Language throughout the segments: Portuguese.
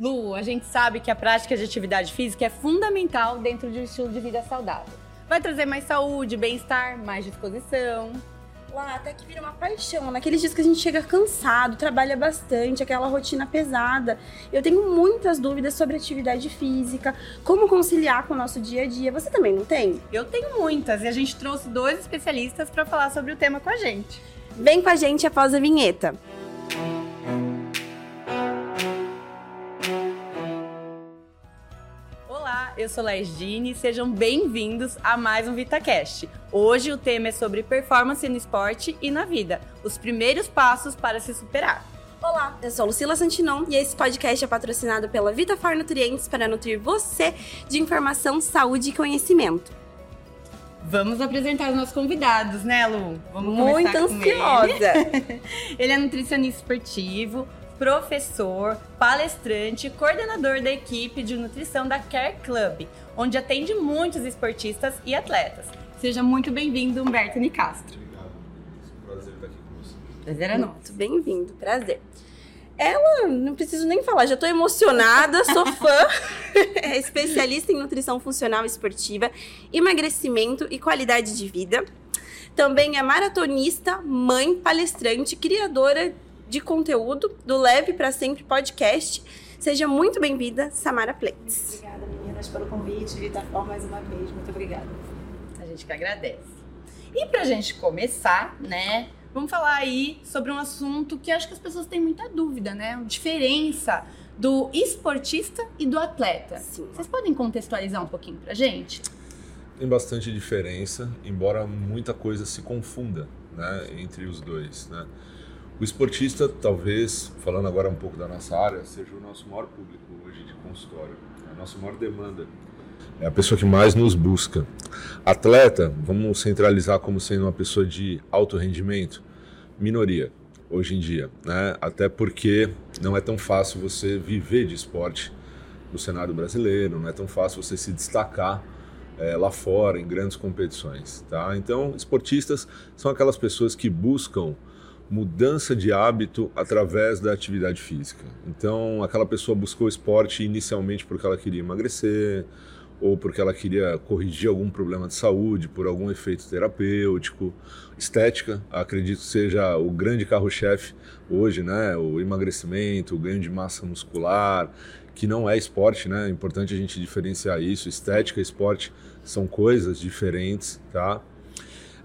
Lu, a gente sabe que a prática de atividade física é fundamental dentro de um estilo de vida saudável. Vai trazer mais saúde, bem-estar, mais disposição. Lá até que vira uma paixão. Naqueles dias que a gente chega cansado, trabalha bastante, aquela rotina pesada. Eu tenho muitas dúvidas sobre atividade física, como conciliar com o nosso dia a dia. Você também não tem? Eu tenho muitas e a gente trouxe dois especialistas para falar sobre o tema com a gente. Vem com a gente após a vinheta. Eu sou Laís Dini, sejam bem-vindos a mais um VitaCast. Hoje o tema é sobre performance no esporte e na vida, os primeiros passos para se superar. Olá, eu sou Lucila Santinon e esse podcast é patrocinado pela VitaFar Nutrientes para nutrir você de informação, saúde e conhecimento. Vamos apresentar os nossos convidados, né, Lu? Vamos Muito ansiosa. Ele. ele é nutricionista esportivo, professor, palestrante, coordenador da equipe de nutrição da Care Club, onde atende muitos esportistas e atletas. Seja muito bem-vindo, Humberto Nicastro. Obrigado. Prazer estar aqui com você. Prazer é nosso. Muito bem-vindo, prazer. Ela, não preciso nem falar, já tô emocionada, sou fã. é especialista em nutrição funcional esportiva, emagrecimento e qualidade de vida. Também é maratonista, mãe, palestrante, criadora de conteúdo do Leve para Sempre podcast. Seja muito bem-vinda, Samara Pleitz. Obrigada, meninas, pelo convite. Vitafor mais uma vez. Muito obrigada. A gente que agradece. E pra gente começar, né? Vamos falar aí sobre um assunto que acho que as pessoas têm muita dúvida, né? A diferença do esportista e do atleta. Sim. Vocês podem contextualizar um pouquinho pra gente? Tem bastante diferença, embora muita coisa se confunda né, entre os dois. Né? O esportista, talvez, falando agora um pouco da nossa área, seja o nosso maior público hoje de consultório, a nossa maior demanda. É a pessoa que mais nos busca. Atleta, vamos centralizar como sendo uma pessoa de alto rendimento, minoria hoje em dia, né? Até porque não é tão fácil você viver de esporte no cenário brasileiro, não é tão fácil você se destacar é, lá fora em grandes competições, tá? Então, esportistas são aquelas pessoas que buscam mudança de hábito através da atividade física. Então, aquela pessoa buscou esporte inicialmente porque ela queria emagrecer, ou porque ela queria corrigir algum problema de saúde, por algum efeito terapêutico. Estética, acredito seja o grande carro-chefe hoje, né? O emagrecimento, o ganho de massa muscular, que não é esporte, né? É importante a gente diferenciar isso. Estética e esporte são coisas diferentes, tá?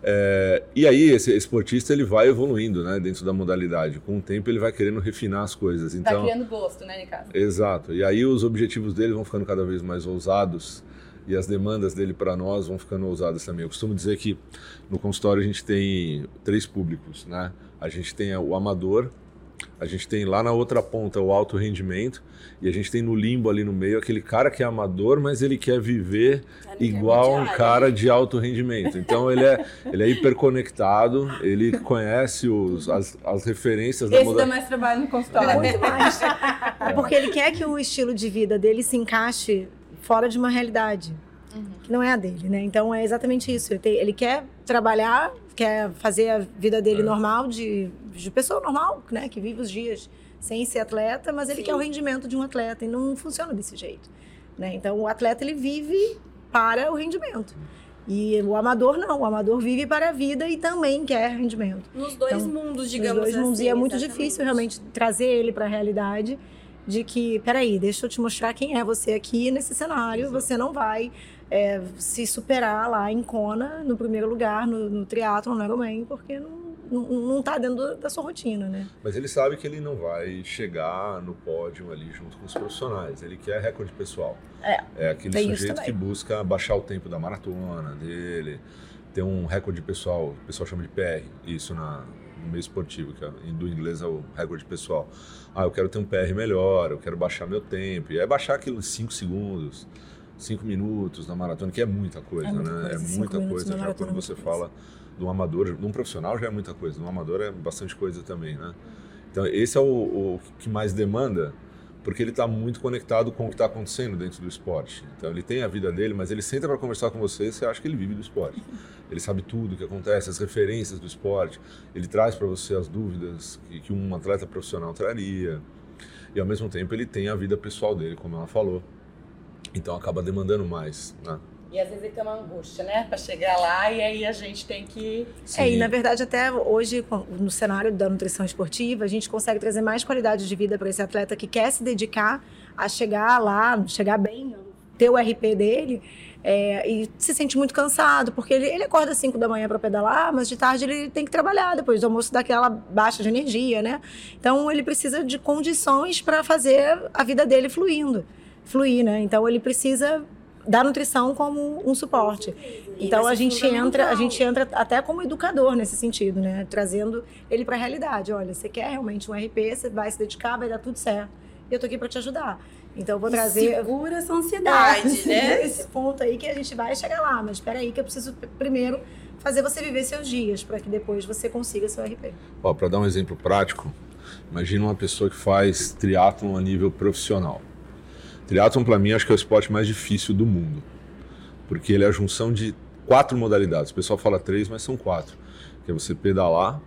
É, e aí esse esportista ele vai evoluindo, né, dentro da modalidade. Com o tempo ele vai querendo refinar as coisas. Então, tá criando gosto, né, Nicasso? Exato. E aí os objetivos dele vão ficando cada vez mais ousados e as demandas dele para nós vão ficando ousadas também. Eu costumo dizer que no consultório a gente tem três públicos, né? A gente tem o amador, a gente tem lá na outra ponta o alto rendimento e a gente tem no limbo ali no meio aquele cara que é amador, mas ele quer viver ele igual quer um cara de alto rendimento. Então ele é, ele é hiperconectado, ele conhece os, as, as referências Esse da dá mais trabalho no consultório. Muito mais. Porque ele quer que o estilo de vida dele se encaixe fora de uma realidade. Que não é a dele, né? Então é exatamente isso. Ele, tem- ele quer trabalhar, quer fazer a vida dele É. normal, de, de pessoa normal, né? Que vive os dias sem ser atleta, mas ele Sim. quer o rendimento de um atleta e não funciona desse jeito. Né? Então o atleta ele vive para o rendimento. E o amador não, o amador vive para a vida e também quer rendimento. Nos dois Então, mundos, digamos Nos dois mundos. assim. E é muito exatamente. difícil realmente trazer ele para a realidade de que, peraí, deixa eu te mostrar quem é você aqui nesse cenário. Você não vai é, se superar lá em Kona, no primeiro lugar, no, no triatlon, no Ironman, porque não, não, não tá dentro da- sua rotina, né? Mas ele sabe que ele não vai chegar no pódio ali junto com os profissionais. Ele quer recorde pessoal. É. aquele tem isso sujeito que busca baixar o tempo da maratona dele, ter um recorde pessoal, o pessoal chama de PR, isso na, meio esportivo, que é, do inglês é o recorde pessoal. Ah, eu quero ter um PR melhor, eu quero baixar meu tempo. E é baixar aquilo em 5 segundos, 5 minutos na maratona, que é muita coisa, É muita né? coisa, é muita coisa já quando é você fala de um amador, de um profissional já é muita coisa, de um amador é bastante coisa também, né? Então esse é o, o que mais demanda, porque ele está muito conectado com o que está acontecendo dentro do esporte. Então ele tem a vida dele, mas ele senta para conversar com você, você acha que ele vive do esporte. Ele sabe tudo o que acontece, as referências do esporte. Ele traz para você as dúvidas que, que um atleta profissional traria. e ao mesmo tempo ele tem a vida pessoal dele, como ela falou. Então acaba demandando mais, né? E às vezes ele tem uma angústia, né? Para chegar lá e aí a gente tem que. Sim. É, e na verdade, até hoje, no cenário da nutrição esportiva, a gente consegue trazer mais qualidade de vida para esse atleta que quer se dedicar a chegar lá, chegar bem, ter o RP dele. É, e se sente muito cansado, porque ele, ele acorda às 5 da manhã para pedalar, mas de tarde ele tem que trabalhar, depois do almoço daquela baixa de energia, né? Então ele precisa de condições para fazer a vida dele fluindo, fluir, né? Então ele precisa da nutrição como um suporte. Então a gente entra, a gente entra até como educador nesse sentido, né? Trazendo ele para a realidade. Olha, você quer realmente um RP, você vai se dedicar, vai dar tudo certo. E eu tô aqui para te ajudar. Então, vou trazer. Segura essa ansiedade, né? Esse ponto aí que a gente vai chegar lá. Mas espera aí, que eu preciso primeiro fazer você viver seus dias, para que depois você consiga seu RP. Para dar um exemplo prático, imagina uma pessoa que faz triatlon a nível profissional. Triatlon, para mim, acho que é o esporte mais difícil do mundo. Porque ele é a junção de quatro modalidades. O pessoal fala três, mas são quatro. Que é você pedalar,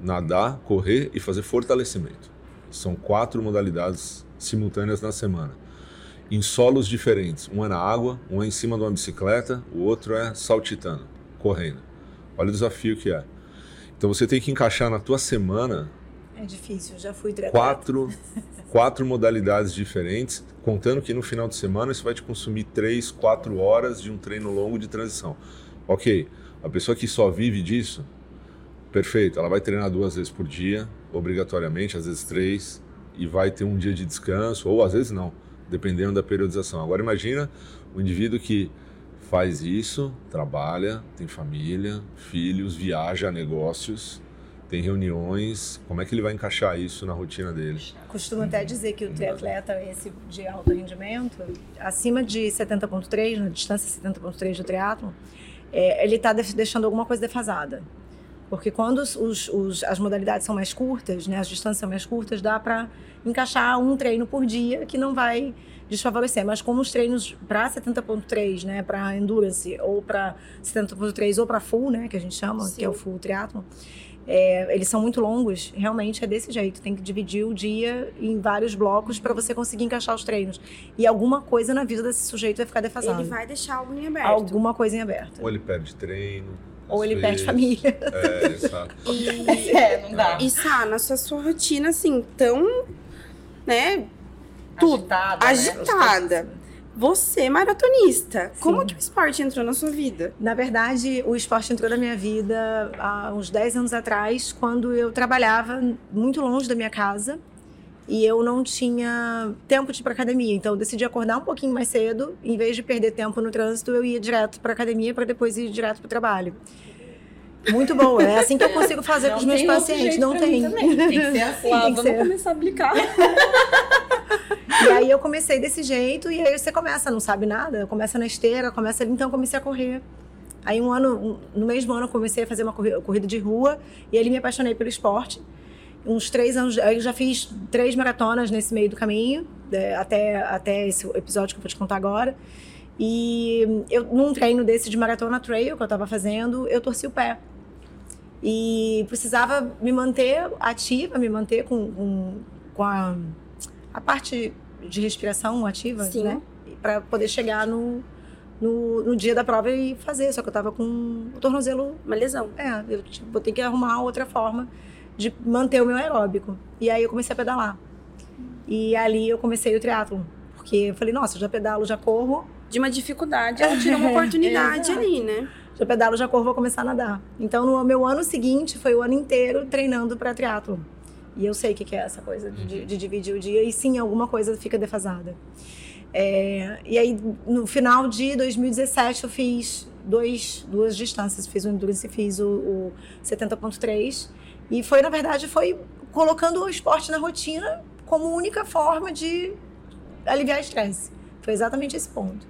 nadar, correr e fazer fortalecimento. São quatro modalidades simultâneas na semana, em solos diferentes. Um é na água, um é em cima de uma bicicleta, o outro é saltitando, correndo. Olha o desafio que é. Então você tem que encaixar na tua semana. É difícil, já fui triatleta. Quatro, quatro modalidades diferentes, contando que no final de semana isso vai te consumir três, quatro horas de um treino longo de transição. Ok, a pessoa que só vive disso, perfeito, ela vai treinar duas vezes por dia, obrigatoriamente, às vezes três, e vai ter um dia de descanso, ou às vezes não, dependendo da periodização. Agora imagina o indivíduo que faz isso, trabalha, tem família, filhos, viaja negócios, tem reuniões, como é que ele vai encaixar isso na rotina dele? Costumo até dizer que o triatleta, esse de alto rendimento, acima de 70.3, na distância 70.3 do triatlo, é, ele está deixando alguma coisa defasada. Porque quando os, os, as modalidades são mais curtas, né, as distâncias são mais curtas, dá para encaixar um treino por dia que não vai desfavorecer. Mas como os treinos para 70.3, né, para endurance ou para 70.3 ou para full, né, que a gente chama, Sim. que é o full triathlon, é, eles são muito longos, realmente é desse jeito. Tem que dividir o dia em vários blocos para você conseguir encaixar os treinos. E alguma coisa na vida desse sujeito vai ficar defasado. Ele vai deixar algo em aberto. Alguma coisa em aberto. Ou ele perde treino ou ele perde família. É, exato. E, é, não dá. E Sá, na sua, sua rotina, assim, tão, né, agitada, agitada. Né? Você, maratonista, Sim. como que o esporte entrou na sua vida? Na verdade, o esporte entrou na minha vida há uns 10 anos atrás, quando eu trabalhava muito longe da minha casa e eu não tinha tempo de ir para academia. Então, eu decidi acordar um pouquinho mais cedo. Em vez de perder tempo no trânsito, eu ia direto para academia para depois ir direto para o trabalho. Muito bom, é assim que eu consigo fazer não com os meus pacientes. Não tem. Tem que ser assim. Lá, vamos ser. começar a aplicar. e aí eu comecei desse jeito, e aí você começa, não sabe nada, começa na esteira, começa ali, então eu comecei a correr. Aí um ano, no mesmo ano, eu comecei a fazer uma corrida de rua, e aí me apaixonei pelo esporte uns três anos. Eu já fiz três maratonas nesse meio do caminho, é, até, até esse episódio que eu vou te contar agora. E eu, num treino desse de maratona trail que eu estava fazendo, eu torci o pé. E precisava me manter ativa, me manter com, com, com a, a parte de respiração ativa, Sim. né? Para poder chegar no, no, no, dia da prova e fazer. Só que eu estava com o tornozelo. Uma lesão. É, eu tipo, vou ter que arrumar outra forma de manter o meu aeróbico. E aí eu comecei a pedalar. E ali eu comecei o triatlo, porque eu falei, nossa, eu já pedalo, já corro. De uma dificuldade, ela tirou uma oportunidade é, ali, né? Já pedalo, já corro, vou começar a nadar. Então, no meu ano seguinte, foi o ano inteiro treinando para triatlo. E eu sei o que é essa coisa de, de, dividir o dia. E sim, alguma coisa fica defasada. É, e aí, no final de 2017, eu fiz dois, duas distâncias. Fiz o Endurance e fiz o, o 70.3. E foi, na verdade, foi colocando o esporte na rotina como única forma de aliviar estresse. Foi exatamente esse ponto.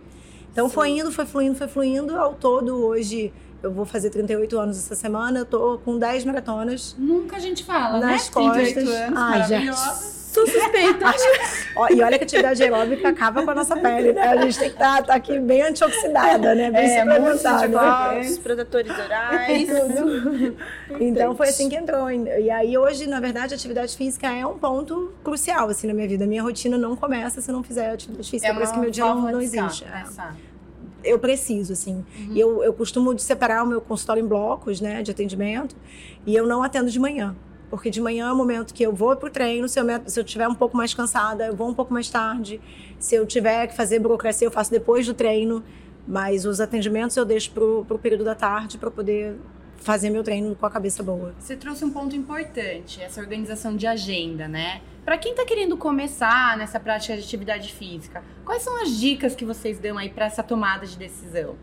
Então Sim. foi indo, foi fluindo, foi fluindo. Ao todo, hoje, eu vou fazer 38 anos essa semana, eu tô com 10 maratonas. Nunca a gente fala, nas né? costas. anos, Ai, maravilhosa. Sou suspeita. E olha que a atividade aeróbica acaba com a nossa pele, né? A gente tem que estar tá, aqui bem antioxidada, né? Bem É. Os protetores orais. Então foi assim que entrou. E aí hoje, na verdade, a atividade física é um ponto crucial assim na minha vida. Minha rotina não começa se eu não fizer atividade física, É por isso que meu dia não, não existe. É. Eu preciso, assim. E eu, eu costumo de separar o meu consultório em blocos, né, de atendimento, e eu não atendo de manhã. Porque de manhã é o momento que eu vou pro treino, se eu, me, se eu tiver um pouco mais cansada, eu vou um pouco mais tarde. Se eu tiver que fazer burocracia, eu faço depois do treino. Mas os atendimentos eu deixo pro, pro período da tarde para poder fazer meu treino com a cabeça boa. Você trouxe um ponto importante, essa organização de agenda, né? Para quem tá querendo começar nessa prática de atividade física, quais são as dicas que vocês dão aí para essa tomada de decisão?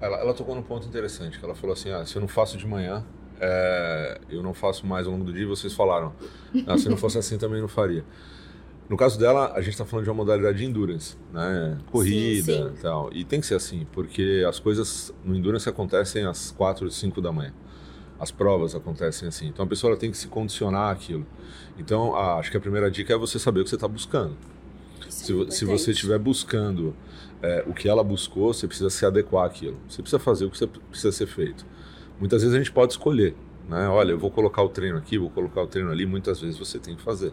Ela, ela tocou num ponto interessante, que ela falou assim, ah, se eu não faço de manhã, é, eu não faço mais ao longo do dia, vocês falaram, ah, se não fosse assim também não faria. No caso dela, a gente está falando de uma modalidade de endurance, né? Corrida Sim, sim. e tal. E tem que ser assim, porque as coisas no endurance acontecem às 4, 5 da manhã. As provas acontecem assim. Então a pessoa ela tem que se condicionar àquilo. Então, a- acho que a primeira dica é você saber o que você está buscando. Isso é Se, se você estiver buscando é, o que ela buscou, você precisa se adequar àquilo. Você precisa fazer o que precisa ser feito. Muitas vezes a gente pode escolher, né? Olha, eu vou colocar o treino aqui, vou colocar o treino ali. Muitas vezes você tem que fazer.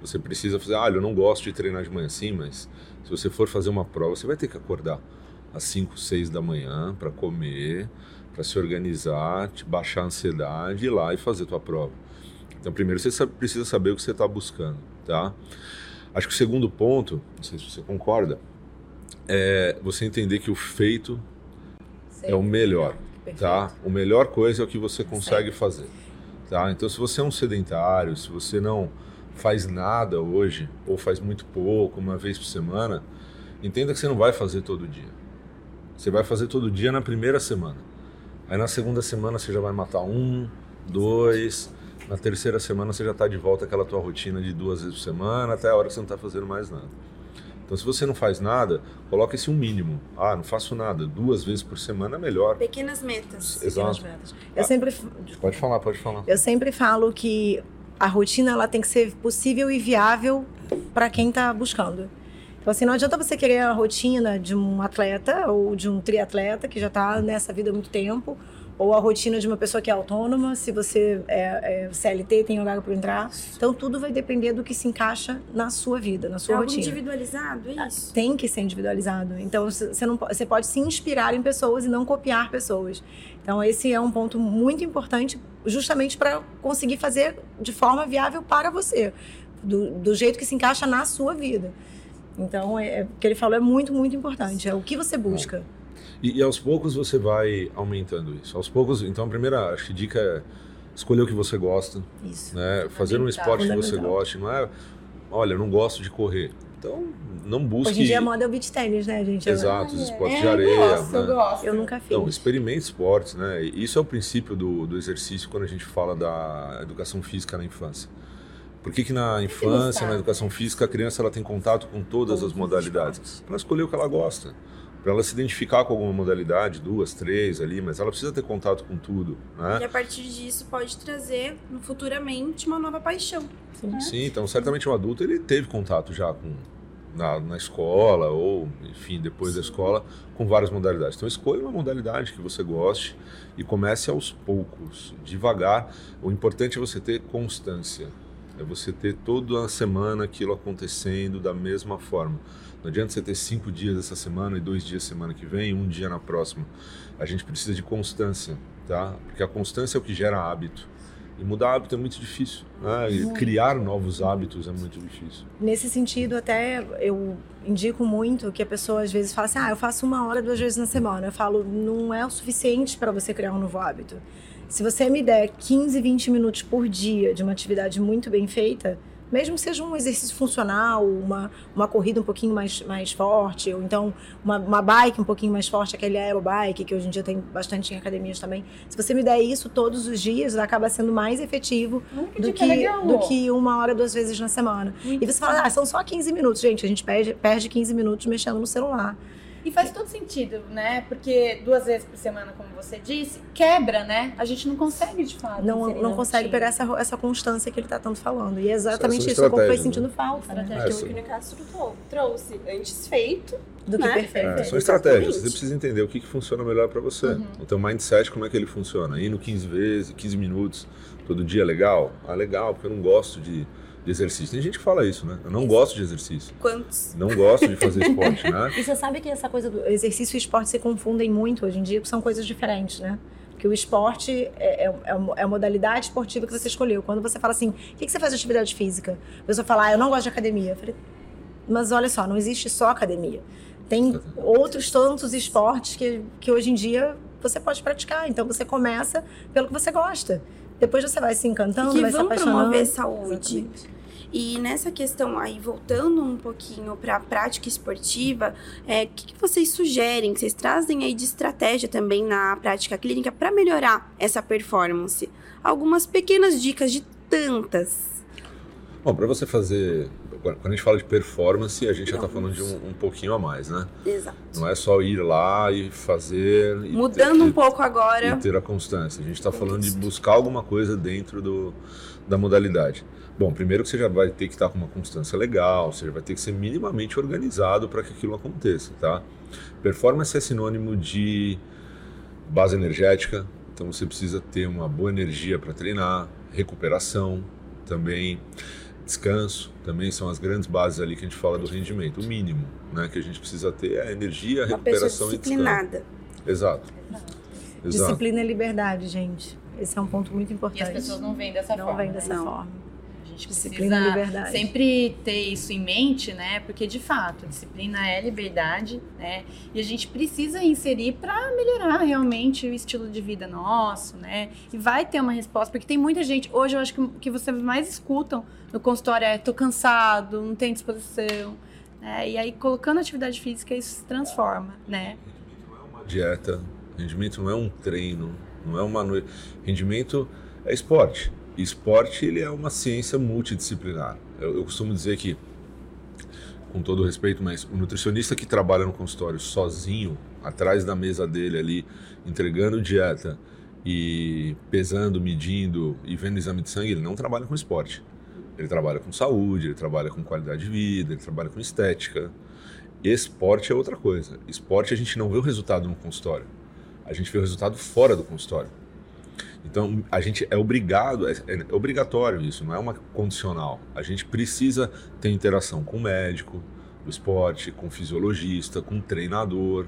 Você precisa fazer. Ah, eu não gosto de treinar de manhã sim, mas se você for fazer uma prova, você vai ter que acordar às 5, 6 da manhã para comer, para se organizar, te baixar a ansiedade, ir lá e fazer tua prova. Então, primeiro você sa- precisa saber o que você está buscando, tá? Acho que o segundo ponto, não sei se você concorda, é você entender que o feito é o melhor, tá? O melhor coisa é o que você consegue fazer, tá? Então, se você é um sedentário, se você não faz nada hoje ou faz muito pouco, uma vez por semana, entenda que você não vai fazer todo dia. Você vai fazer todo dia na primeira semana. Aí na segunda semana você já vai matar um, dois. Na terceira semana você já está de volta àquela tua rotina de duas vezes por semana, até a hora que você não está fazendo mais nada. Então, se você não faz nada, coloque esse um mínimo. Ah, não faço nada. Duas vezes por semana é melhor. Pequenas metas. Exato. Eu sempre, Pode falar, pode falar. eu sempre falo que a rotina ela tem que ser possível e viável para quem está buscando. Então, assim, não adianta você querer a rotina de um atleta ou de um triatleta que já está nessa vida há muito tempo, ou a rotina de uma pessoa que é autônoma, se você é, é CLT, tem horário para entrar. Então, tudo vai depender do que se encaixa na sua vida, na É sua algo rotina. individualizado, é isso? Tem que ser individualizado. Então, você, não, você pode se inspirar em pessoas e não copiar pessoas. Então, esse é um ponto muito importante, justamente para conseguir fazer de forma viável para você, do, do jeito que se encaixa na sua vida. Então, é, é- o que ele falou é muito, muito importante. É o que você busca. E, e aos poucos você vai aumentando isso. Aos poucos, então a primeira acho que dica é escolher o que você gosta, Isso. né? Fazer um esporte que você goste, não é? Olha, eu não gosto de correr. Então, não busque Hoje em dia a moda é o beach tênis, né, gente? Exato, os esportes É, de areia, Eu gosto, né? eu gosto. Eu nunca fiz. Então, experimente esportes, né? Isso é o princípio do, do exercício quando a gente fala da educação física na infância. Por que, que na infância, na educação física, a criança ela tem contato com todas as modalidades? Para ela escolher o que ela gosta. Para ela se identificar com alguma modalidade, duas, três ali, mas ela precisa ter contato com tudo, né? E a partir disso pode trazer no- futuramente uma nova paixão. Sim, então certamente um adulto ele teve contato já com na, na escola ou enfim depois da escola com várias modalidades. Então escolha uma modalidade que você goste e comece aos poucos, devagar. O importante é você ter constância, é você ter toda a semana aquilo acontecendo da mesma forma. Não adianta você ter cinco dias essa semana e dois dias semana que vem, um dia na próxima. A gente precisa de constância, tá? Porque a constância é o que gera hábito. E mudar hábito é muito difícil. Né? E criar novos hábitos é muito difícil. Nesse sentido, até eu indico muito que a pessoa às vezes fala assim: ah, eu faço uma hora, duas vezes na semana. Eu falo, não é o suficiente para você criar um novo hábito. Se você me der 15, 20 minutos por dia de uma atividade muito bem feita, mesmo que seja um exercício funcional, uma, uma corrida um pouquinho mais, mais forte, ou então uma, uma bike um pouquinho mais forte, aquele aerobike, que hoje em dia tem bastante em academias também. Se você me der isso todos os dias, acaba sendo mais efetivo que do que, legal. do que uma hora, duas vezes na semana. Muito e você fala, ah, são só 15 minutos. Gente, a gente perde, perde 15 minutos mexendo no celular. E faz todo sentido, né? Porque duas vezes por semana, como você disse, quebra, né? A gente não consegue, de fato. Não, não consegue rotina. pegar essa, essa constância que ele está tanto falando. E é exatamente São isso, como foi sentindo né? falta, né? É, que o são- que o Castro trou- trouxe. Antes feito, Do que Né? perfeito. É, são estratégias. Você precisa entender o que, que funciona melhor para você. Uhum. O teu mindset, como é que ele funciona? Indo 15 vezes, 15 minutos, todo dia é legal? Ah, legal, porque eu não gosto de, de exercício. Tem gente que fala isso, né? Eu não gosto de exercício. quantos? Não gosto de fazer esporte, né? E você sabe que essa coisa do exercício e esporte se confundem muito hoje em dia, porque são coisas diferentes, né? Porque o esporte é, é, é a- é a modalidade esportiva que você escolheu. Quando você fala assim, o que, que você faz de atividade física? A pessoa fala, ah, eu não gosto de academia. Eu falei, mas olha só, não existe só academia. Tem outros tantos esportes que, que hoje em dia você pode praticar. Então você começa pelo que você gosta. Depois você vai se encantando, que vai se vão apaixonando. promover saúde. Exatamente. E nessa questão aí, voltando um pouquinho para a prática esportiva, é, o que, que vocês sugerem, que vocês trazem aí de estratégia também na prática clínica para melhorar essa performance? Algumas pequenas dicas de tantas. Bom, para você fazer. Quando a gente fala de performance, a gente já está falando de um, um pouquinho a mais, né? Exato. Não é só ir lá e fazer. e Mudando ter- um pouco e agora. ter a constância. A gente está falando de buscar alguma coisa dentro do, da modalidade. Bom, primeiro que você já vai ter que estar com uma constância legal, você já vai ter que ser minimamente organizado para que aquilo aconteça, tá? Performance é sinônimo de base energética, então você precisa ter uma boa energia para treinar, recuperação também, descanso, também são as grandes bases ali que a gente fala do rendimento. O mínimo, né, que a gente precisa ter é a energia, a Uma recuperação e descanso. disciplinada. Exato. Exato. Disciplina e liberdade, gente. Esse é um ponto muito E importante. as pessoas não veem dessa não forma. vem dessa Não. forma. A gente Disciplina e precisa liberdade. sempre ter isso em mente, né? Porque de fato, disciplina é liberdade, né? E a gente precisa inserir para melhorar realmente o estilo de vida nosso, né? E vai ter uma resposta, porque tem muita gente. Hoje eu acho que o que vocês mais escutam no consultório é: tô cansado, não tenho disposição. né? E aí, colocando atividade física, isso se transforma, né? dieta, rendimento não é um treino, não é uma noite. Rendimento é esporte. E esporte ele é uma ciência multidisciplinar. Eu, eu costumo dizer que, com todo respeito, mas o nutricionista que trabalha no consultório sozinho, atrás da mesa dele ali, entregando dieta e pesando, medindo e vendo exame de sangue, ele não trabalha com esporte. Ele trabalha com saúde, ele trabalha com qualidade de vida, ele trabalha com estética. Esporte é outra coisa. Esporte a gente não vê o resultado no consultório. A gente vê o resultado fora do consultório. Então a gente é obrigado, é, é obrigatório isso, não é uma condicional. A gente precisa ter interação com o médico do esporte, com o fisiologista, com o treinador,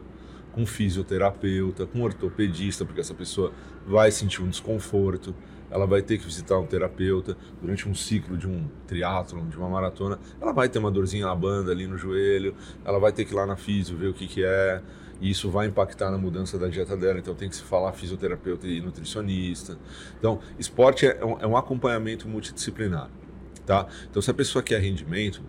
com o fisioterapeuta, com o ortopedista, porque essa pessoa vai sentir um desconforto, ela vai ter que visitar um terapeuta durante um ciclo de um triatlon, de uma maratona, ela vai ter uma dorzinha na banda ali no joelho, ela vai ter que ir lá na fisio ver o que, que é, e isso vai impactar na mudança da dieta dela, então tem que se falar fisioterapeuta e nutricionista. Então, esporte é um, é um acompanhamento multidisciplinar, tá? Então, se a pessoa quer rendimento,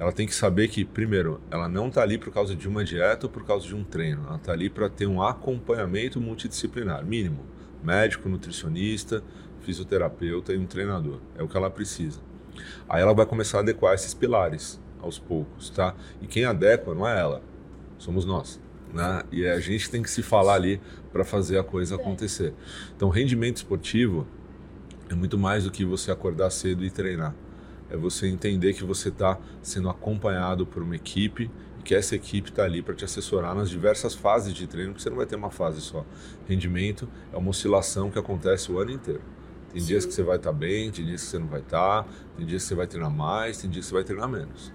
ela tem que saber que, primeiro, ela não está ali por causa de uma dieta ou por causa de um treino, ela está ali para ter um acompanhamento multidisciplinar, mínimo, médico, nutricionista, fisioterapeuta e um treinador, é o que ela precisa. Aí ela vai começar a adequar esses pilares aos poucos, tá? E quem adequa não é ela, somos nós. Né? E a gente tem que se falar ali para fazer a coisa acontecer. Então, rendimento esportivo é muito mais do que você acordar cedo e treinar. É você entender que você está sendo acompanhado por uma equipe e que essa equipe está ali para te assessorar nas diversas fases de treino, porque você não vai ter uma fase só. Rendimento é uma oscilação que acontece o ano inteiro. Tem dias que você vai estar bem, tem dias que você não vai estar, tem dias que você vai treinar mais, tem dias que você vai treinar menos.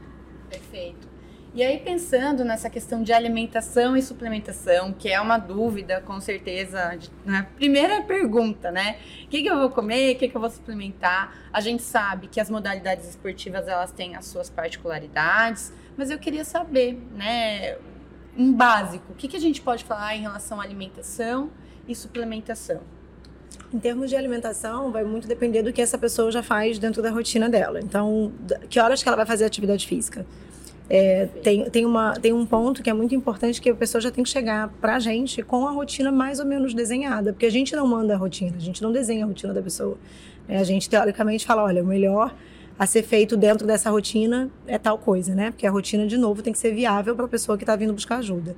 Perfeito. E aí, pensando nessa questão de alimentação e suplementação, que é uma dúvida, com certeza, de, né? primeira pergunta, né? O que, que eu vou comer, o que, que eu vou suplementar? A gente sabe que as modalidades esportivas, elas têm as suas particularidades, mas eu queria saber, né, um básico, o que, que a gente pode falar em relação à alimentação e suplementação? Em termos de alimentação, vai muito depender do que essa pessoa já faz dentro da rotina dela. Então, que horas que ela vai fazer atividade física? É, tem, tem, uma, tem um ponto que é muito importante que a pessoa já tem que chegar pra gente com a rotina mais ou menos desenhada, porque a gente não manda a rotina, a gente não desenha a rotina da pessoa. né? A gente, teoricamente, fala, olha, o melhor a ser feito dentro dessa rotina é tal coisa, né? Porque a rotina, de novo, tem que ser viável para a pessoa que está vindo buscar ajuda.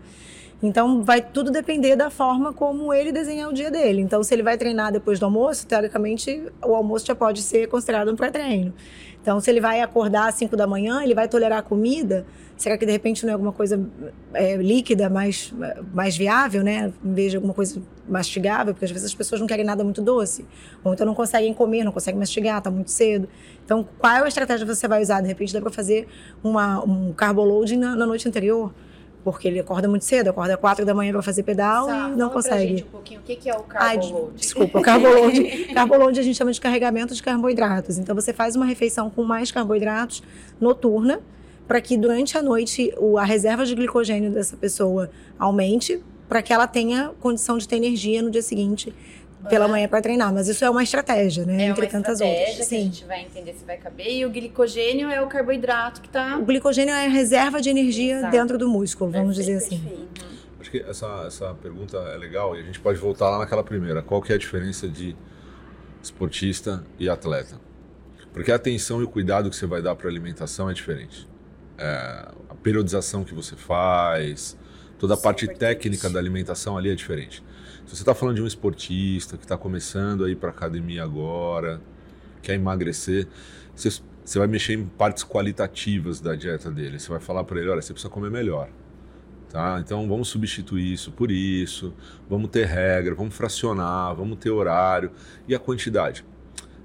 Então, vai tudo depender da forma como ele desenhar o dia dele. Então, se ele vai treinar depois do almoço, teoricamente, o almoço já pode ser considerado um pré-treino. Então, se ele vai acordar às 5 da manhã, ele vai tolerar a comida. Será que de repente não é alguma coisa é, líquida, mais, mais viável, né? Em vez de alguma coisa mastigável, porque às vezes as pessoas não querem nada muito doce. Ou então não conseguem comer, não conseguem mastigar, tá muito cedo. Então, qual é a estratégia que você vai usar? De repente dá para fazer uma, um carboloading na, na noite anterior porque ele acorda muito cedo, acorda às quatro da manhã para fazer pedal Sá, e não consegue. Pra gente um pouquinho o que que é o carbo load. Desculpa, o carbo load. carbo load a gente chama de carregamento de carboidratos. Então você faz uma refeição com mais carboidratos noturna para que durante a noite a reserva de glicogênio dessa pessoa aumente, para que ela tenha condição de ter energia no dia seguinte pela manhã para treinar, mas isso é uma estratégia, né? É Entre uma tantas estratégia outras. que a gente vai entender se vai caber. E o glicogênio é o carboidrato que tá. O glicogênio é a reserva de energia Exato. dentro do músculo, vamos dizer assim. Perfeito. Acho que essa, essa pergunta é legal e a gente pode voltar lá naquela primeira. Qual que é a diferença de esportista e atleta? Porque a atenção e o cuidado que você vai dar para a alimentação é diferente. É, a periodização que você faz, toda a parte técnica da alimentação ali é diferente. Se você está falando de um esportista que está começando a ir para academia agora, quer emagrecer, você, você vai mexer em partes qualitativas da dieta dele. Você vai falar para ele, olha, você precisa comer melhor. Tá? Então vamos substituir isso por isso, vamos ter regra, vamos fracionar, vamos ter horário e a quantidade.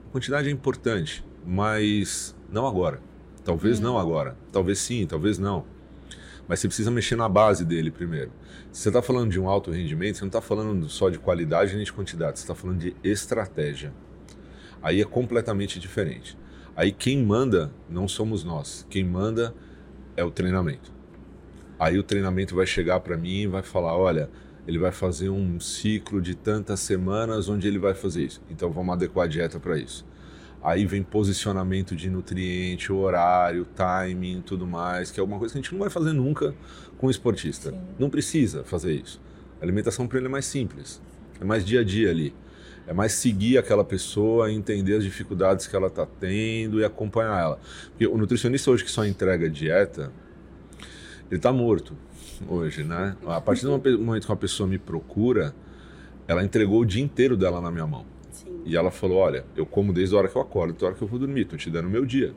A quantidade é importante, mas não agora. Talvez não agora. Talvez sim, talvez não. Mas você precisa mexer na base dele primeiro. Se você está falando de um alto rendimento, você não está falando só de qualidade nem de quantidade, você está falando de estratégia. Aí é completamente diferente. Aí quem manda não somos nós. Quem manda é o treinamento. Aí o treinamento vai chegar para mim e vai falar: olha, ele vai fazer um ciclo de tantas semanas onde ele vai fazer isso. Então vamos adequar a dieta para isso. Aí vem posicionamento de nutriente, horário, timing, tudo mais, que é alguma coisa que a gente não vai fazer nunca com o esportista. Não precisa fazer isso. A alimentação para ele é mais simples, é mais dia a dia ali. É mais seguir aquela pessoa, entender as dificuldades que ela está tendo e acompanhar ela. Porque o nutricionista hoje que só entrega dieta, ele está morto hoje, né? A partir do momento que uma pessoa me procura, ela entregou o dia inteiro dela na minha mão. E ela falou: Olha, eu como desde a hora que eu acordo até a hora que eu vou dormir, estou te dando o meu dia.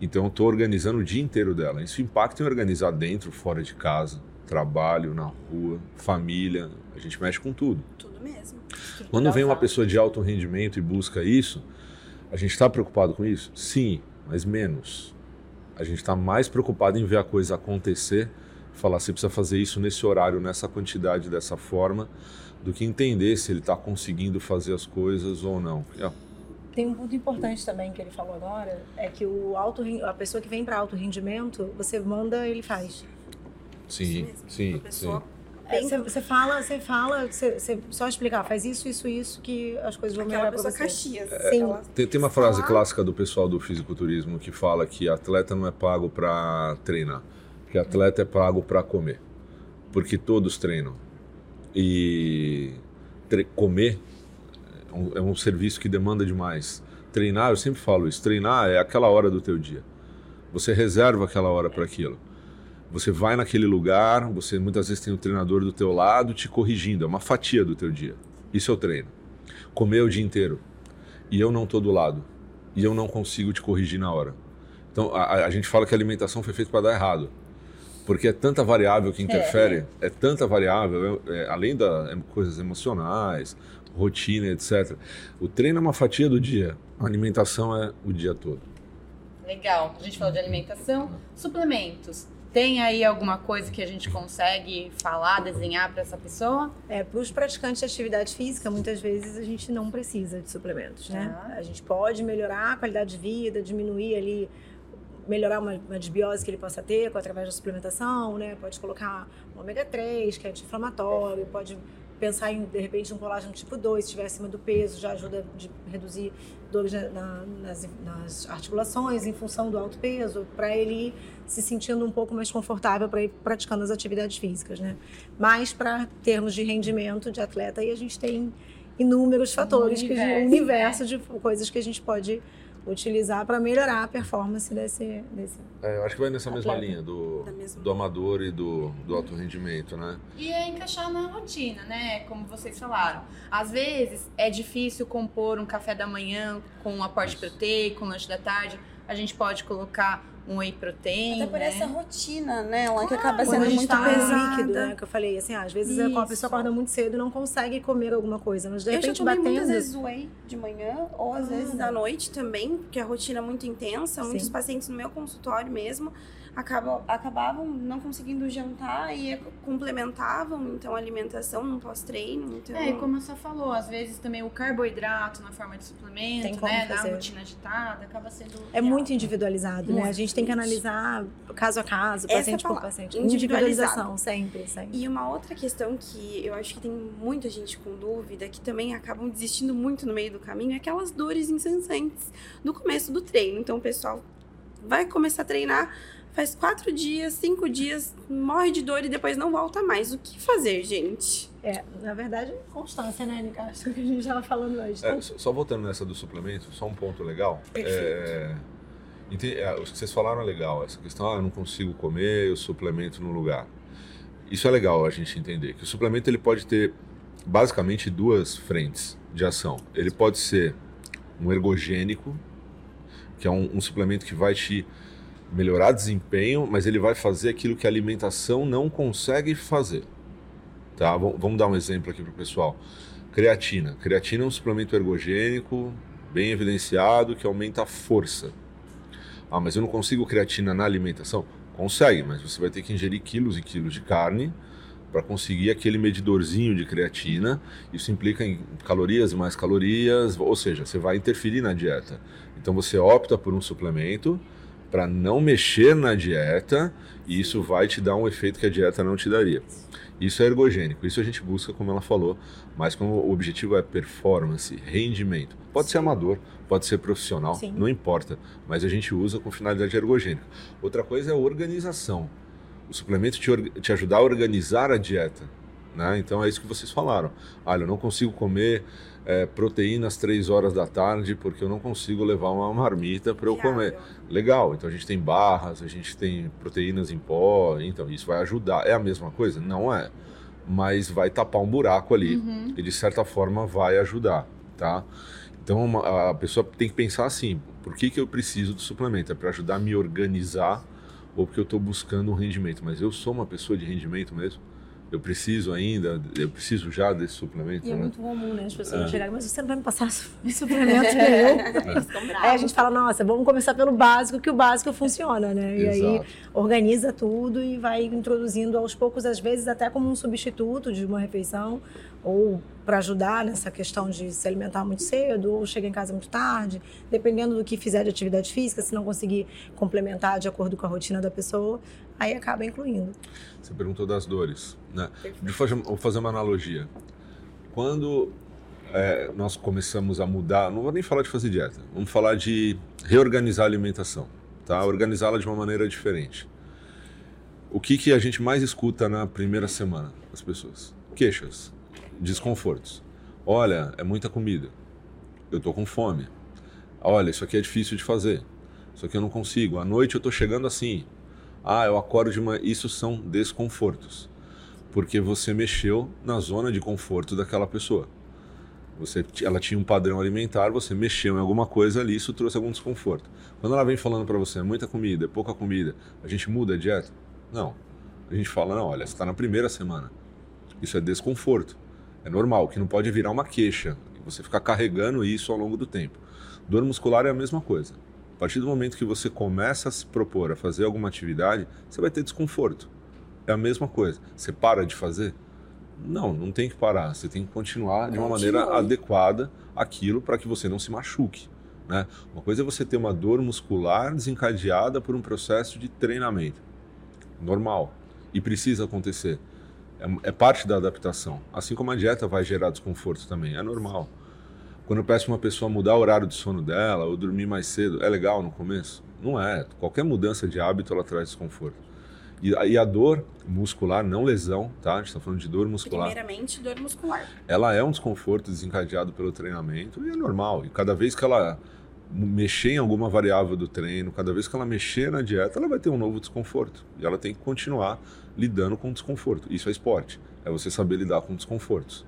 Então eu estou organizando o dia inteiro dela. Isso impacta em organizar dentro, fora de casa, trabalho, na rua, família. A gente mexe com tudo. Tudo mesmo. Quando vem uma pessoa de alto rendimento e busca isso, a gente está preocupado com isso? Sim, mas menos. A gente está mais preocupado em ver a coisa acontecer, falar você precisa fazer isso nesse horário, nessa quantidade, dessa forma, do que entender se ele está conseguindo fazer as coisas ou não. É, Tem um ponto importante também que ele falou agora, é que o alto, a pessoa que vem para alto rendimento, você manda, ele faz. Sim, sim, pessoa sim. É, Você você fala, você fala, você, você só explicar, faz isso, isso, isso, que as coisas vão melhorar pessoa você. Caxias. Sim. Ela- Tem, tem uma frase clássica do pessoal do fisiculturismo que fala que atleta não é pago para treinar, que atleta é pago para comer, porque todos treinam e tre- comer é um, é um serviço que demanda demais. Treinar, eu sempre falo isso, treinar é aquela hora do teu dia. Você reserva aquela hora para aquilo. Você vai naquele lugar, você muitas vezes tem o treinador do teu lado te corrigindo, é uma fatia do teu dia. Isso é o treino. Comer o dia inteiro e eu não estou do lado e eu não consigo te corrigir na hora. Então a- a gente fala que a alimentação foi feita para dar errado, porque é tanta variável que interfere, é, tanta variável, é- é, além das coisas emocionais, rotina, etc. O treino é uma fatia do dia, a alimentação é o dia todo. Legal. A gente falou de alimentação, suplementos. Tem aí alguma coisa que a gente consegue falar, desenhar para essa pessoa? É, para os praticantes de atividade física, muitas vezes a gente não precisa de suplementos, né? Tá. A gente pode melhorar a qualidade de vida, diminuir ali, melhorar uma, uma desbiose que ele possa ter através da suplementação, né? Pode colocar um ômega 3, que é anti-inflamatório, pode pensar em, de repente, um colágeno tipo 2, se estiver acima do peso, já ajuda a reduzir dores na- na- nas, nas articulações em função do alto peso, para ele ir se sentindo um pouco mais confortável para ir praticando as atividades físicas, né? Mas para termos de rendimento de atleta, aí a gente tem inúmeros fatores, que gente- universo, um universo de coisas que a gente pode utilizar para melhorar a performance desse. desse... É, eu acho que vai nessa mesma Atleta. linha do, mesma. do amador e do, do alto rendimento, né? E é encaixar na rotina, né? Como vocês falaram. Às vezes é difícil compor um café da manhã com um aporte Isso. proteico, um lanche da tarde. A gente pode colocar um whey protein. Até por né? essa rotina, né? Ela que acaba sendo a muito tá líquido, né? Que eu falei, assim, ah, às vezes a Isso. pessoa acorda muito cedo e não consegue comer alguma coisa. Mas de Eu já repente tomei batendo. muitas vezes whey de manhã, ou às Ah. vezes à noite também, porque a rotina é muito intensa. Muitos Sim. pacientes no meu consultório mesmo acabam, acabavam não conseguindo jantar e complementavam, então, a alimentação no pós-treino. Então, É, e como você falou, às vezes também o carboidrato na forma de suplemento, né? Na rotina agitada, acaba sendo. É ideal. muito individualizado, né? A gente tem que Muito. analisar caso a caso, Essa paciente por palavra, paciente. Individualização, sempre, sempre. E uma outra questão que eu acho que tem muita gente com dúvida, que também acabam desistindo muito no meio do caminho, é aquelas dores incessantes no começo do treino. Então, o pessoal vai começar a treinar, faz quatro dias, cinco dias, morre de dor e depois não volta mais. O que fazer, gente? É, na verdade, constância, né, Nicastro? Que a gente estava falando hoje. É, só voltando nessa do suplemento, só um ponto legal. É, ente- é, o que vocês falaram é legal. Essa questão, ah, eu não consigo comer, eu suplemento no lugar. Isso é legal a gente entender. Que o suplemento ele pode ter basicamente duas frentes de ação. Ele pode ser um ergogênico, que é um, um suplemento que vai te melhorar desempenho, mas ele vai fazer aquilo que a alimentação não consegue fazer. Tá? Vam- Vamos dar um exemplo aqui para o pessoal. Creatina. Creatina é um suplemento ergogênico, bem evidenciado, que aumenta a força. Ah, mas eu não consigo creatina na alimentação? Consegue, mas você vai ter que ingerir quilos e quilos de carne para conseguir aquele medidorzinho de creatina. Isso implica em calorias e mais calorias, ou seja, você vai interferir na dieta. Então você opta por um suplemento para não mexer na dieta e isso vai te dar um efeito que a dieta não te daria. Isso é ergogênico, isso a gente busca, como ela falou, mas como o objetivo é performance, rendimento. Pode ser amador, pode ser profissional, Sim. não importa, mas a gente usa com finalidade ergogênica. Outra coisa é organização. O suplemento te, te ajudar a organizar a dieta. Né? Então é isso que vocês falaram. Olha, eu não consigo comer é, proteína às três horas da tarde porque eu não consigo levar uma marmita para eu comer. Legal, então a gente tem barras, a gente tem proteínas em pó, então isso vai ajudar. É a mesma coisa? Não é. Mas vai tapar um buraco ali Uhum. e de certa forma vai ajudar, tá? Então uma- a pessoa tem que pensar assim: por que, que eu preciso do suplemento? É para ajudar a me organizar ou porque eu estou buscando um rendimento? Mas eu sou uma pessoa de rendimento mesmo? Eu preciso ainda, eu preciso já desse suplemento, E é né? muito comum, né? As pessoas É. chegarem, mas você não vai me passar su- suplemento nenhum. Aí a gente fala, nossa, vamos começar pelo básico, que o básico funciona, né? E aí Exato. organiza tudo e vai introduzindo aos poucos, às vezes até como um substituto de uma refeição, ou para ajudar nessa questão de se alimentar muito cedo, ou chegar em casa muito tarde, dependendo do que fizer de atividade física, se não conseguir complementar de acordo com a rotina da pessoa, aí acaba incluindo. Você perguntou das dores, né? Vou fazer uma analogia. Quando é, nós começamos a mudar, não vou nem falar de fazer dieta, vamos falar de reorganizar a alimentação, tá? Organizá-la de uma maneira diferente. O que, que a gente mais escuta na primeira semana das pessoas? Queixas, desconfortos. Olha, é muita comida. Eu tô com fome. Olha, isso aqui é difícil de fazer. Isso aqui eu não consigo. À noite eu tô chegando assim. Ah, eu acordo de manhã. Isso são desconfortos. Porque você mexeu na zona de conforto daquela pessoa. Você, ela tinha um padrão alimentar, você mexeu em alguma coisa ali, isso trouxe algum desconforto. Quando ela vem falando para você, é muita comida, é pouca comida, a gente muda a dieta? Não. A gente fala, não, olha, você está na primeira semana. Isso é desconforto. É normal, que não pode virar uma queixa. Você ficar carregando isso ao longo do tempo. Dor muscular é a mesma coisa. A partir do momento que você começa a se propor a fazer alguma atividade, você vai ter desconforto. É a mesma coisa. Você para de fazer? Não, não tem que parar. Você tem que continuar de uma maneira adequada aquilo para que você não se machuque. Né? Uma coisa é você ter uma dor muscular desencadeada por um processo de treinamento. Normal. E precisa acontecer. É, é parte da adaptação. Assim como a dieta vai gerar desconforto também. É normal. Quando eu peço uma pessoa mudar o horário de sono dela ou dormir mais cedo, é legal no começo? Não é. Qualquer mudança de hábito ela traz desconforto. E, a- e a dor muscular, não lesão, tá? A gente está falando de dor muscular. Primeiramente, dor muscular. Ela é um desconforto desencadeado pelo treinamento e é normal. E cada vez que ela mexer em alguma variável do treino, cada vez que ela mexer na dieta, ela vai ter um novo desconforto. E ela tem que continuar lidando com o desconforto. Isso é esporte. É você saber lidar com desconfortos.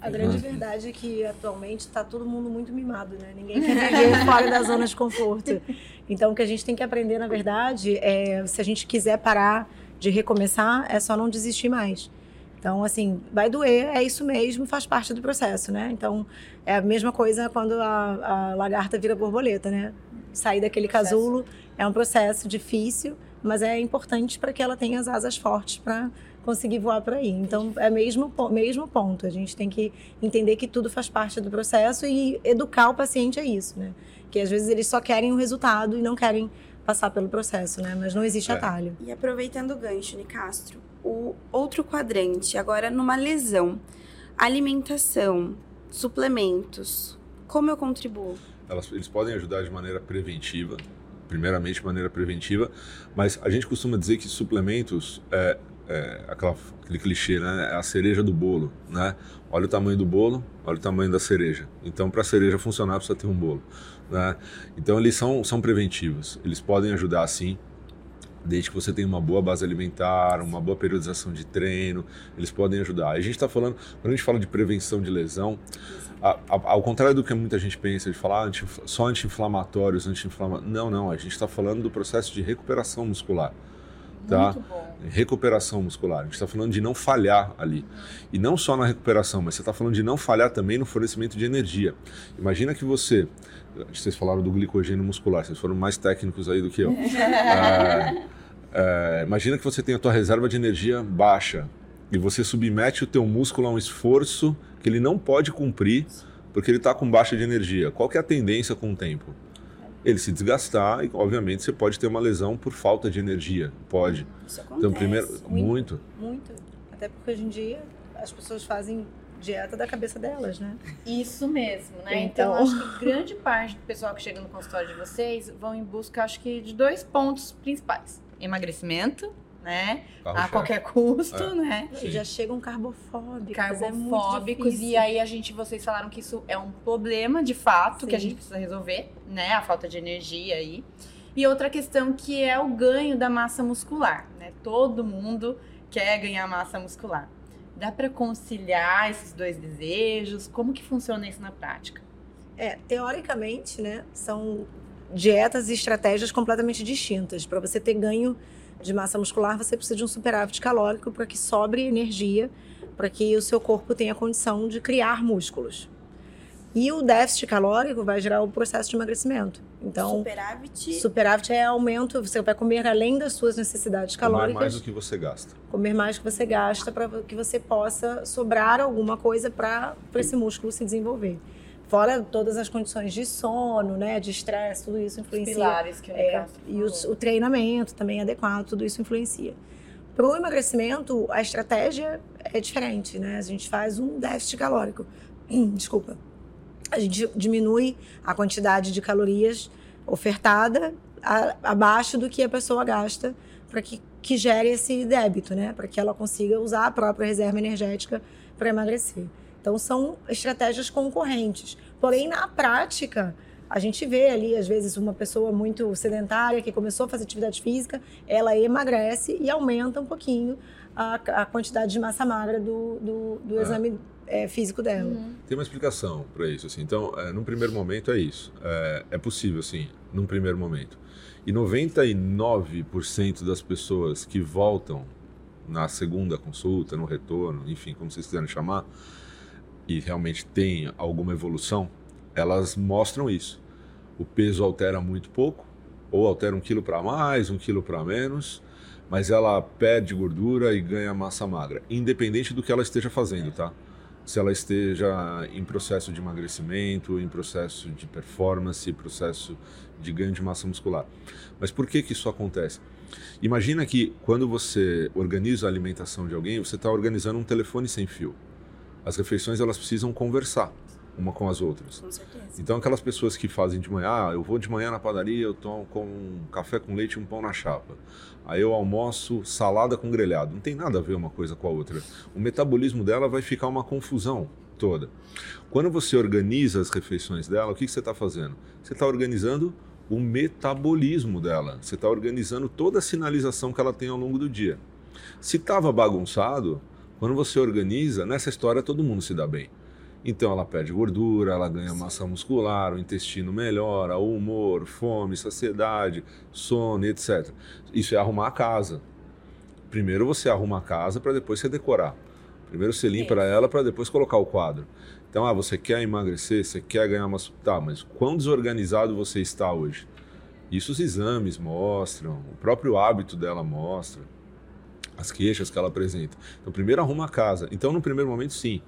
A grande verdade é que atualmente está todo mundo muito mimado, né? Ninguém quer viver fora da zona de conforto. Então, o que a gente tem que aprender, na verdade, é se a gente quiser parar de recomeçar, é só não desistir mais. Então, assim, vai doer, é isso mesmo, faz parte do processo, né? Então, é a mesma coisa quando a, a lagarta vira borboleta, né? Sair daquele processo. casulo é um processo difícil, mas é importante para que ela tenha as asas fortes para conseguir voar por aí. Então, é mesmo mesmo ponto. A gente tem que entender que tudo faz parte do processo e educar o paciente a isso, né? Que às vezes eles só querem o resultado e não querem passar pelo processo, né? Mas não existe é. atalho. E aproveitando o gancho, Nicastro, o outro quadrante, agora numa lesão, alimentação, suplementos, como eu contribuo? Elas, eles podem ajudar de maneira preventiva, primeiramente de maneira preventiva, mas a gente costuma dizer que suplementos é, é, aquela, aquele clichê, né? É a cereja do bolo, né? Olha o tamanho do bolo, olha o tamanho da cereja. Então, para a cereja funcionar, precisa ter um bolo, né? Então, eles são, são preventivos. Eles podem ajudar, sim, desde que você tenha uma boa base alimentar, uma boa periodização de treino, eles podem ajudar. A gente está falando, quando a gente fala de prevenção de lesão, a, a, ao contrário do que muita gente pensa de falar anti, só anti-inflamatórios, anti-inflamatórios, não, não, a gente está falando do processo de recuperação muscular tá? Recuperação muscular. A gente está falando de não falhar ali. E não só na recuperação, mas você está falando de não falhar também no fornecimento de energia. Imagina que você. Vocês falaram do glicogênio muscular, vocês foram mais técnicos aí do que eu. é, é, imagina que você tem a tua reserva de energia baixa e você submete o teu músculo a um esforço que ele não pode cumprir porque ele está com baixa de energia. Qual que é a tendência com o tempo? Ele se desgastar e, obviamente, você pode ter uma lesão por falta de energia. Pode. Isso acontece. Então, primeiro, muito. Muito. Até porque hoje em dia as pessoas fazem dieta da cabeça delas, né? Isso mesmo, né? Então, então acho que grande parte do pessoal que chega no consultório de vocês vão em busca, acho que, de dois pontos principais: emagrecimento né? A qualquer custo, é. né? Sim. Já chegam carbofóbicos. É carbofóbicos. É e aí a gente, vocês falaram que isso é um problema de fato Sim. que a gente precisa resolver, né? A falta de energia aí. E outra questão que é o ganho da massa muscular, né? Todo mundo quer ganhar massa muscular. Dá para conciliar esses dois desejos? Como que funciona isso na prática? É, teoricamente, né, são dietas e estratégias completamente distintas. Para você ter ganho de massa muscular, você precisa de um superávit calórico para que sobre energia, para que o seu corpo tenha condição de criar músculos. E o déficit calórico vai gerar o processo de emagrecimento. Então, superávit. Superávit é aumento, você vai comer além das suas necessidades calóricas. Comer mais do que você gasta. Comer mais do que você gasta para que você possa sobrar alguma coisa para esse músculo se desenvolver. Fora todas as condições de sono, né, de estresse, tudo isso influencia. Os pilares que é, E o, o, treinamento também adequado, tudo isso influencia. Para o emagrecimento, a estratégia é diferente, né? A gente faz um déficit calórico. Desculpa. A gente diminui a quantidade de calorias ofertada a, abaixo do que a pessoa gasta para que, que gere esse débito, né? Para que ela consiga usar a própria reserva energética para emagrecer. Então, são estratégias concorrentes. Porém, na prática, a gente vê ali, às vezes, uma pessoa muito sedentária que começou a fazer atividade física, ela emagrece e aumenta um pouquinho a, a quantidade de massa magra do, do, do ah. exame é, físico dela. Uhum. Tem uma explicação para isso. Assim. Então, é, num primeiro momento, é isso. É, é possível, sim, num primeiro momento. E 99% das pessoas que voltam na segunda consulta, no retorno, enfim, como vocês quiserem chamar, e realmente tem alguma evolução, elas mostram isso. O peso altera muito pouco, ou altera um quilo para mais, um quilo para menos, mas ela perde gordura e ganha massa magra, independente do que ela esteja fazendo, tá? Se ela esteja em processo de emagrecimento, em processo de performance, processo de ganho de massa muscular. Mas por que que isso acontece? Imagina que quando você organiza a alimentação de alguém, você está organizando um telefone sem fio as refeições elas precisam conversar uma com as outras. Com certeza. Então aquelas pessoas que fazem de manhã, ah, eu vou de manhã na padaria, eu tomo com um café com leite e um pão na chapa. Aí eu almoço salada com grelhado. Não tem nada a ver uma coisa com a outra. O metabolismo dela vai ficar uma confusão. toda. Quando você organiza as refeições dela, o que, que você está fazendo? Você está organizando o metabolismo dela. Você está organizando toda a sinalização que ela tem ao longo do dia. Se estava bagunçado, quando você organiza, nessa história todo mundo se dá bem. Então ela perde gordura, ela ganha massa muscular, o intestino melhora, o humor, fome, saciedade, sono, etc. Isso é arrumar a casa. Primeiro você arruma a casa para depois você decorar. Primeiro você limpa é. ela para depois colocar o quadro. Então, ah, você quer emagrecer, você quer ganhar uma. Tá, mas quão desorganizado você está hoje? Isso os exames mostram, o próprio hábito dela mostra, as queixas que ela apresenta. Então, primeiro arruma a casa. Então, no primeiro momento, sim.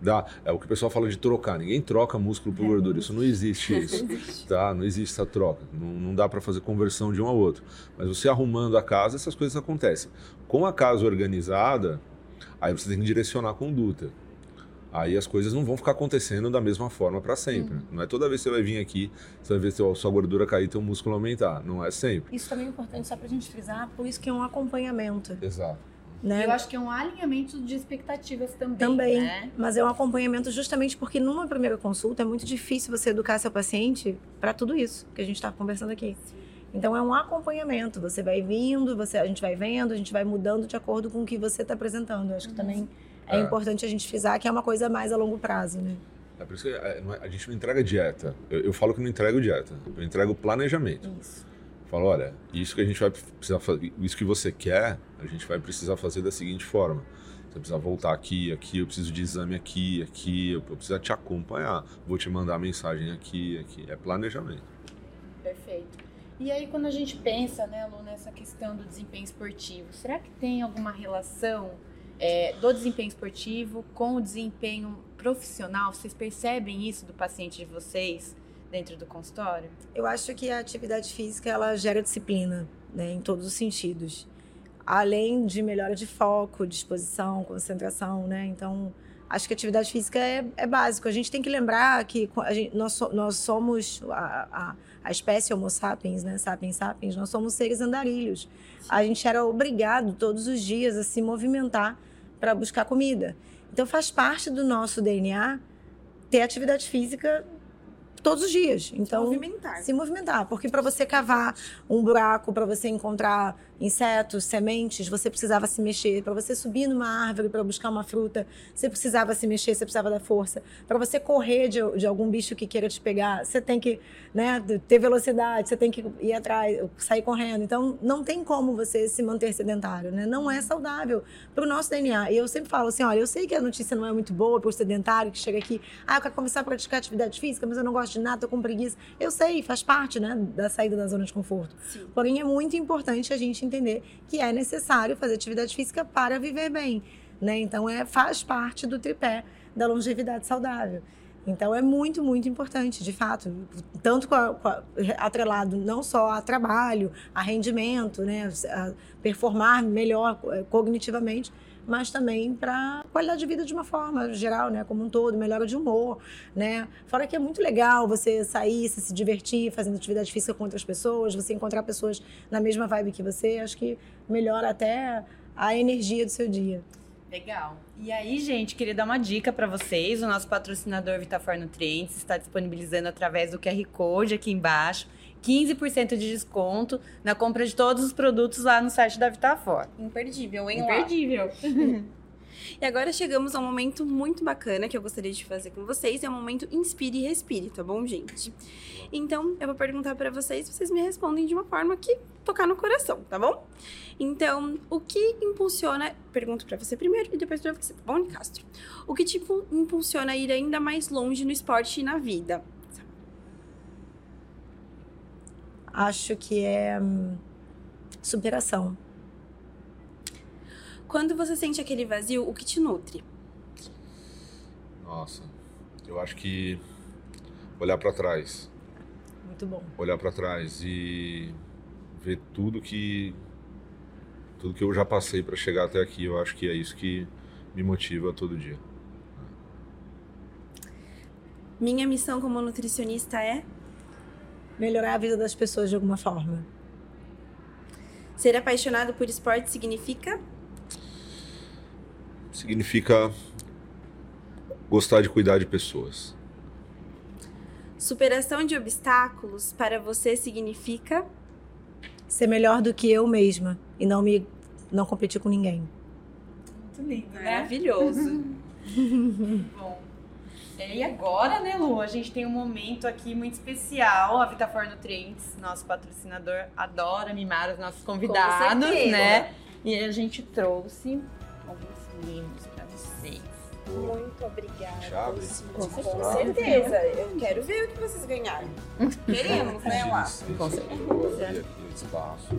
Dá, é o que o pessoal fala de trocar. Ninguém troca músculo por é, gordura. Isso não existe isso. tá? Não existe essa troca. Não, não dá para fazer conversão de um ao outro. Mas você arrumando a casa, essas coisas acontecem. Com a casa organizada, aí você tem que direcionar a conduta. Aí as coisas não vão ficar acontecendo da mesma forma para sempre. Uhum. Não é toda vez que você vai vir aqui, você vai ver seu, sua gordura cair, teu músculo aumentar. Não é sempre. Isso também é importante só para a gente frisar, por isso que é um acompanhamento. Exato. Né? Eu acho que é um alinhamento de expectativas também. Também, né? mas é um acompanhamento justamente porque numa primeira consulta é muito difícil você educar seu paciente para tudo isso que a gente está conversando aqui. Então é um acompanhamento. Você vai vindo, você, a gente vai vendo, a gente vai mudando de acordo com o que você está apresentando. Eu acho que uhum. também é, é, importante a gente frisar que é uma coisa mais a longo prazo, né? É por isso que é, é, a gente não entrega dieta. Eu, eu, falo que não entrego dieta. Eu entrego planejamento. Isso. Falo, olha, isso que a gente vai precisar fazer, isso que você quer, a gente vai precisar fazer da seguinte forma. Você precisa voltar aqui, aqui, eu preciso de exame aqui, aqui, eu preciso te acompanhar. Vou te mandar mensagem aqui, aqui. É planejamento. Perfeito. E aí, quando a gente pensa, né, Lu, nessa questão do desempenho esportivo, será que tem alguma relação é, do desempenho esportivo com o desempenho profissional? Vocês percebem isso do paciente de vocês dentro do consultório? Eu acho que a atividade física ela gera disciplina, né, em todos os sentidos. Além de melhora de foco, disposição, concentração, né? Então, acho que a atividade física é, é básico. A gente tem que lembrar que gente, nós, nós somos a, a, a, espécie Homo sapiens, né? Sapiens sapiens, nós somos seres andarilhos. A gente era obrigado todos os dias a se movimentar para buscar comida. Então faz parte do nosso DNA ter atividade física todos os dias. Então, se movimentar. Se movimentar, porque para você cavar um buraco, para você encontrar insetos, sementes, você precisava se mexer. Para você subir numa árvore para buscar uma fruta, você precisava se mexer, você precisava da força. Para você correr de, de, algum bicho que queira te pegar, você tem que né, ter velocidade, você tem que ir atrás, sair correndo. Então, não tem como você se manter sedentário, né? Não é saudável para o nosso DNA. E eu sempre falo assim, olha, eu sei que a notícia não é muito boa para o sedentário que chega aqui, ah, eu quero começar a praticar atividade física, mas eu não gosto de nada, tô com preguiça. Eu sei, faz parte, né, da saída da zona de conforto. Sim. Porém, é muito importante a gente entender que é necessário fazer atividade física para viver bem, né? Então é faz parte do tripé da longevidade saudável. Então é muito, muito importante, de fato, tanto com a, com a, atrelado não só a trabalho, a rendimento, né, a performar melhor eh, cognitivamente, mas também para qualidade de vida de uma forma geral, né, como um todo, melhora de humor, né? Fora que é muito legal você sair, se divertir, fazendo atividade física com outras pessoas, você encontrar pessoas na mesma vibe que você, acho que melhora até a energia do seu dia. Legal. E aí, gente, queria dar uma dica para vocês. O nosso patrocinador Vitafor Nutrientes está disponibilizando através do QR Code aqui embaixo 15% de desconto na compra de todos os produtos lá no site da Vitafor. Imperdível, hein? Imperdível. E agora chegamos a um momento muito bacana que eu gostaria de fazer com vocês. É o momento Inspire e Respire, tá bom, gente? Então, eu vou perguntar para vocês, vocês me respondem de uma forma que tocar no coração, tá bom? Então, o que impulsiona... Pergunto para você primeiro e depois para você, tá bom, Castro? O que, tipo, impulsiona a ir ainda mais longe no esporte e na vida? Acho que é hum, superação. Quando você sente aquele vazio, o que te nutre? Nossa, eu acho que olhar para trás. Muito bom. Olhar para trás e ver tudo que tudo que eu já passei para chegar até aqui, eu acho que é isso que me motiva todo dia. Minha missão como nutricionista é melhorar a vida das pessoas de alguma forma. Ser apaixonado por esporte significa? Significa gostar de cuidar de pessoas. Superação de obstáculos para você significa Ser melhor do que eu mesma e não me não competir com ninguém. Muito lindo, né? maravilhoso. Bom. E agora, né, Lu? A gente tem um momento aqui muito especial. A Vitafor Nutrientes, nosso patrocinador, adora mimar os nossos convidados, certeza. né? E a gente trouxe alguns mimos pra vocês. Muito obrigada. Chave. Com Com certeza. Eu quero ver o que vocês ganharam. Queremos, né, lá? Com certeza. Espaço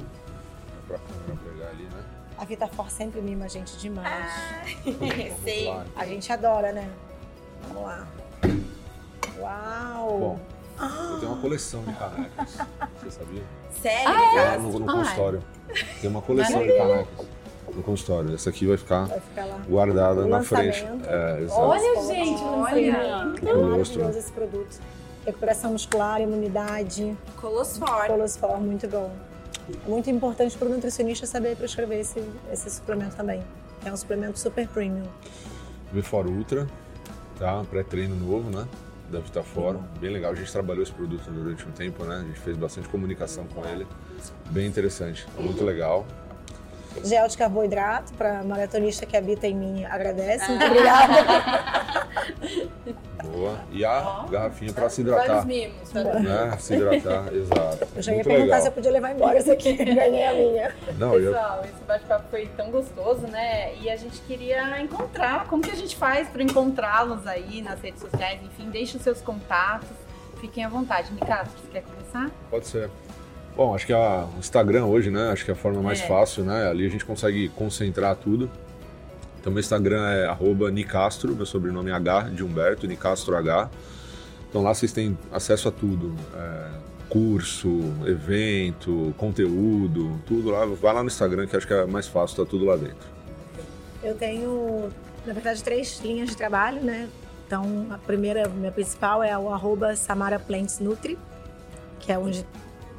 para a câmera pegar ali, né? A Vitafor sempre mima a gente demais. Sei. lá. A gente adora, né? Vamos lá. Uau! Bom, eu tenho uma coleção de canecas. Você sabia? Sério, Lá cara? no, no consultório. Tem uma coleção de canecas no consultório. Essa aqui vai ficar Vai ficar lá. guardada O na frente. É, exato. Olha, gente, Olha. Que. Maravilhoso esse produto. Recuperação muscular, imunidade, Colosfor. Colosfor, muito bom. É muito importante para o nutricionista saber prescrever esse, esse suplemento também. É um suplemento super premium. V4 Ultra, tá? Pré-treino novo, né? Da Vitafor. Bem legal. A gente trabalhou esse produto durante um tempo, né? A gente fez bastante comunicação com ele. Bem interessante. Muito legal. Gel de carboidrato, para maratonista que habita em mim, agradece. Muito obrigada. Boa. E a Ó. garrafinha para se Vários hidratar. mimos. tá? Né? Se hidratar, exato. Eu já ia Muito perguntar legal. se eu podia levar embora isso aqui. Ganhei a minha. Não, eu, Pessoal, esse bate-papo foi tão gostoso, né? E a gente queria encontrar. Como que a gente faz para encontrá-los aí nas redes sociais? Enfim, deixe os seus contatos. Fiquem à vontade. Nicastro, você quer começar? Pode ser. Bom, acho que a, o Instagram hoje, né? Acho que é a forma mais É. fácil, né? Ali a gente consegue concentrar tudo. Então, meu Instagram é arroba Nicastro, meu sobrenome é H de Humberto, Nicastro H. Então lá vocês têm acesso a tudo. é, curso, evento, conteúdo, tudo lá. Vai lá no Instagram que acho que é mais fácil, tá tudo lá dentro. Eu tenho, na verdade, três linhas de trabalho, né? Então, a primeira, minha principal é o arroba Samara Plants Nutri, que é onde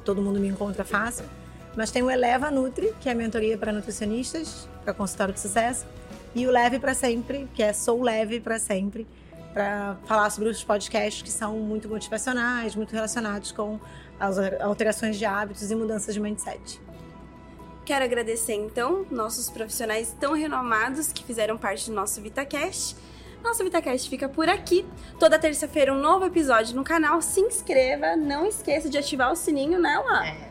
todo mundo me encontra fácil. Mas tem o Eleva Nutri, que é a mentoria para nutricionistas, para consultório de sucesso. E o Leve para Sempre, que é Sou Leve para Sempre, para falar sobre os podcasts que são muito motivacionais, muito relacionados com as alterações de hábitos e mudanças de mindset. Quero agradecer, então, nossos profissionais tão renomados que fizeram parte do nosso VitaCast. Nosso VitaCast fica por aqui. Toda terça-feira um novo episódio no canal. Se inscreva, não esqueça de ativar o sininho, né, lá? É.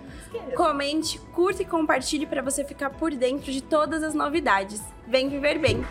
Comente, curta e compartilhe para você ficar por dentro de todas as novidades. Vem viver bem!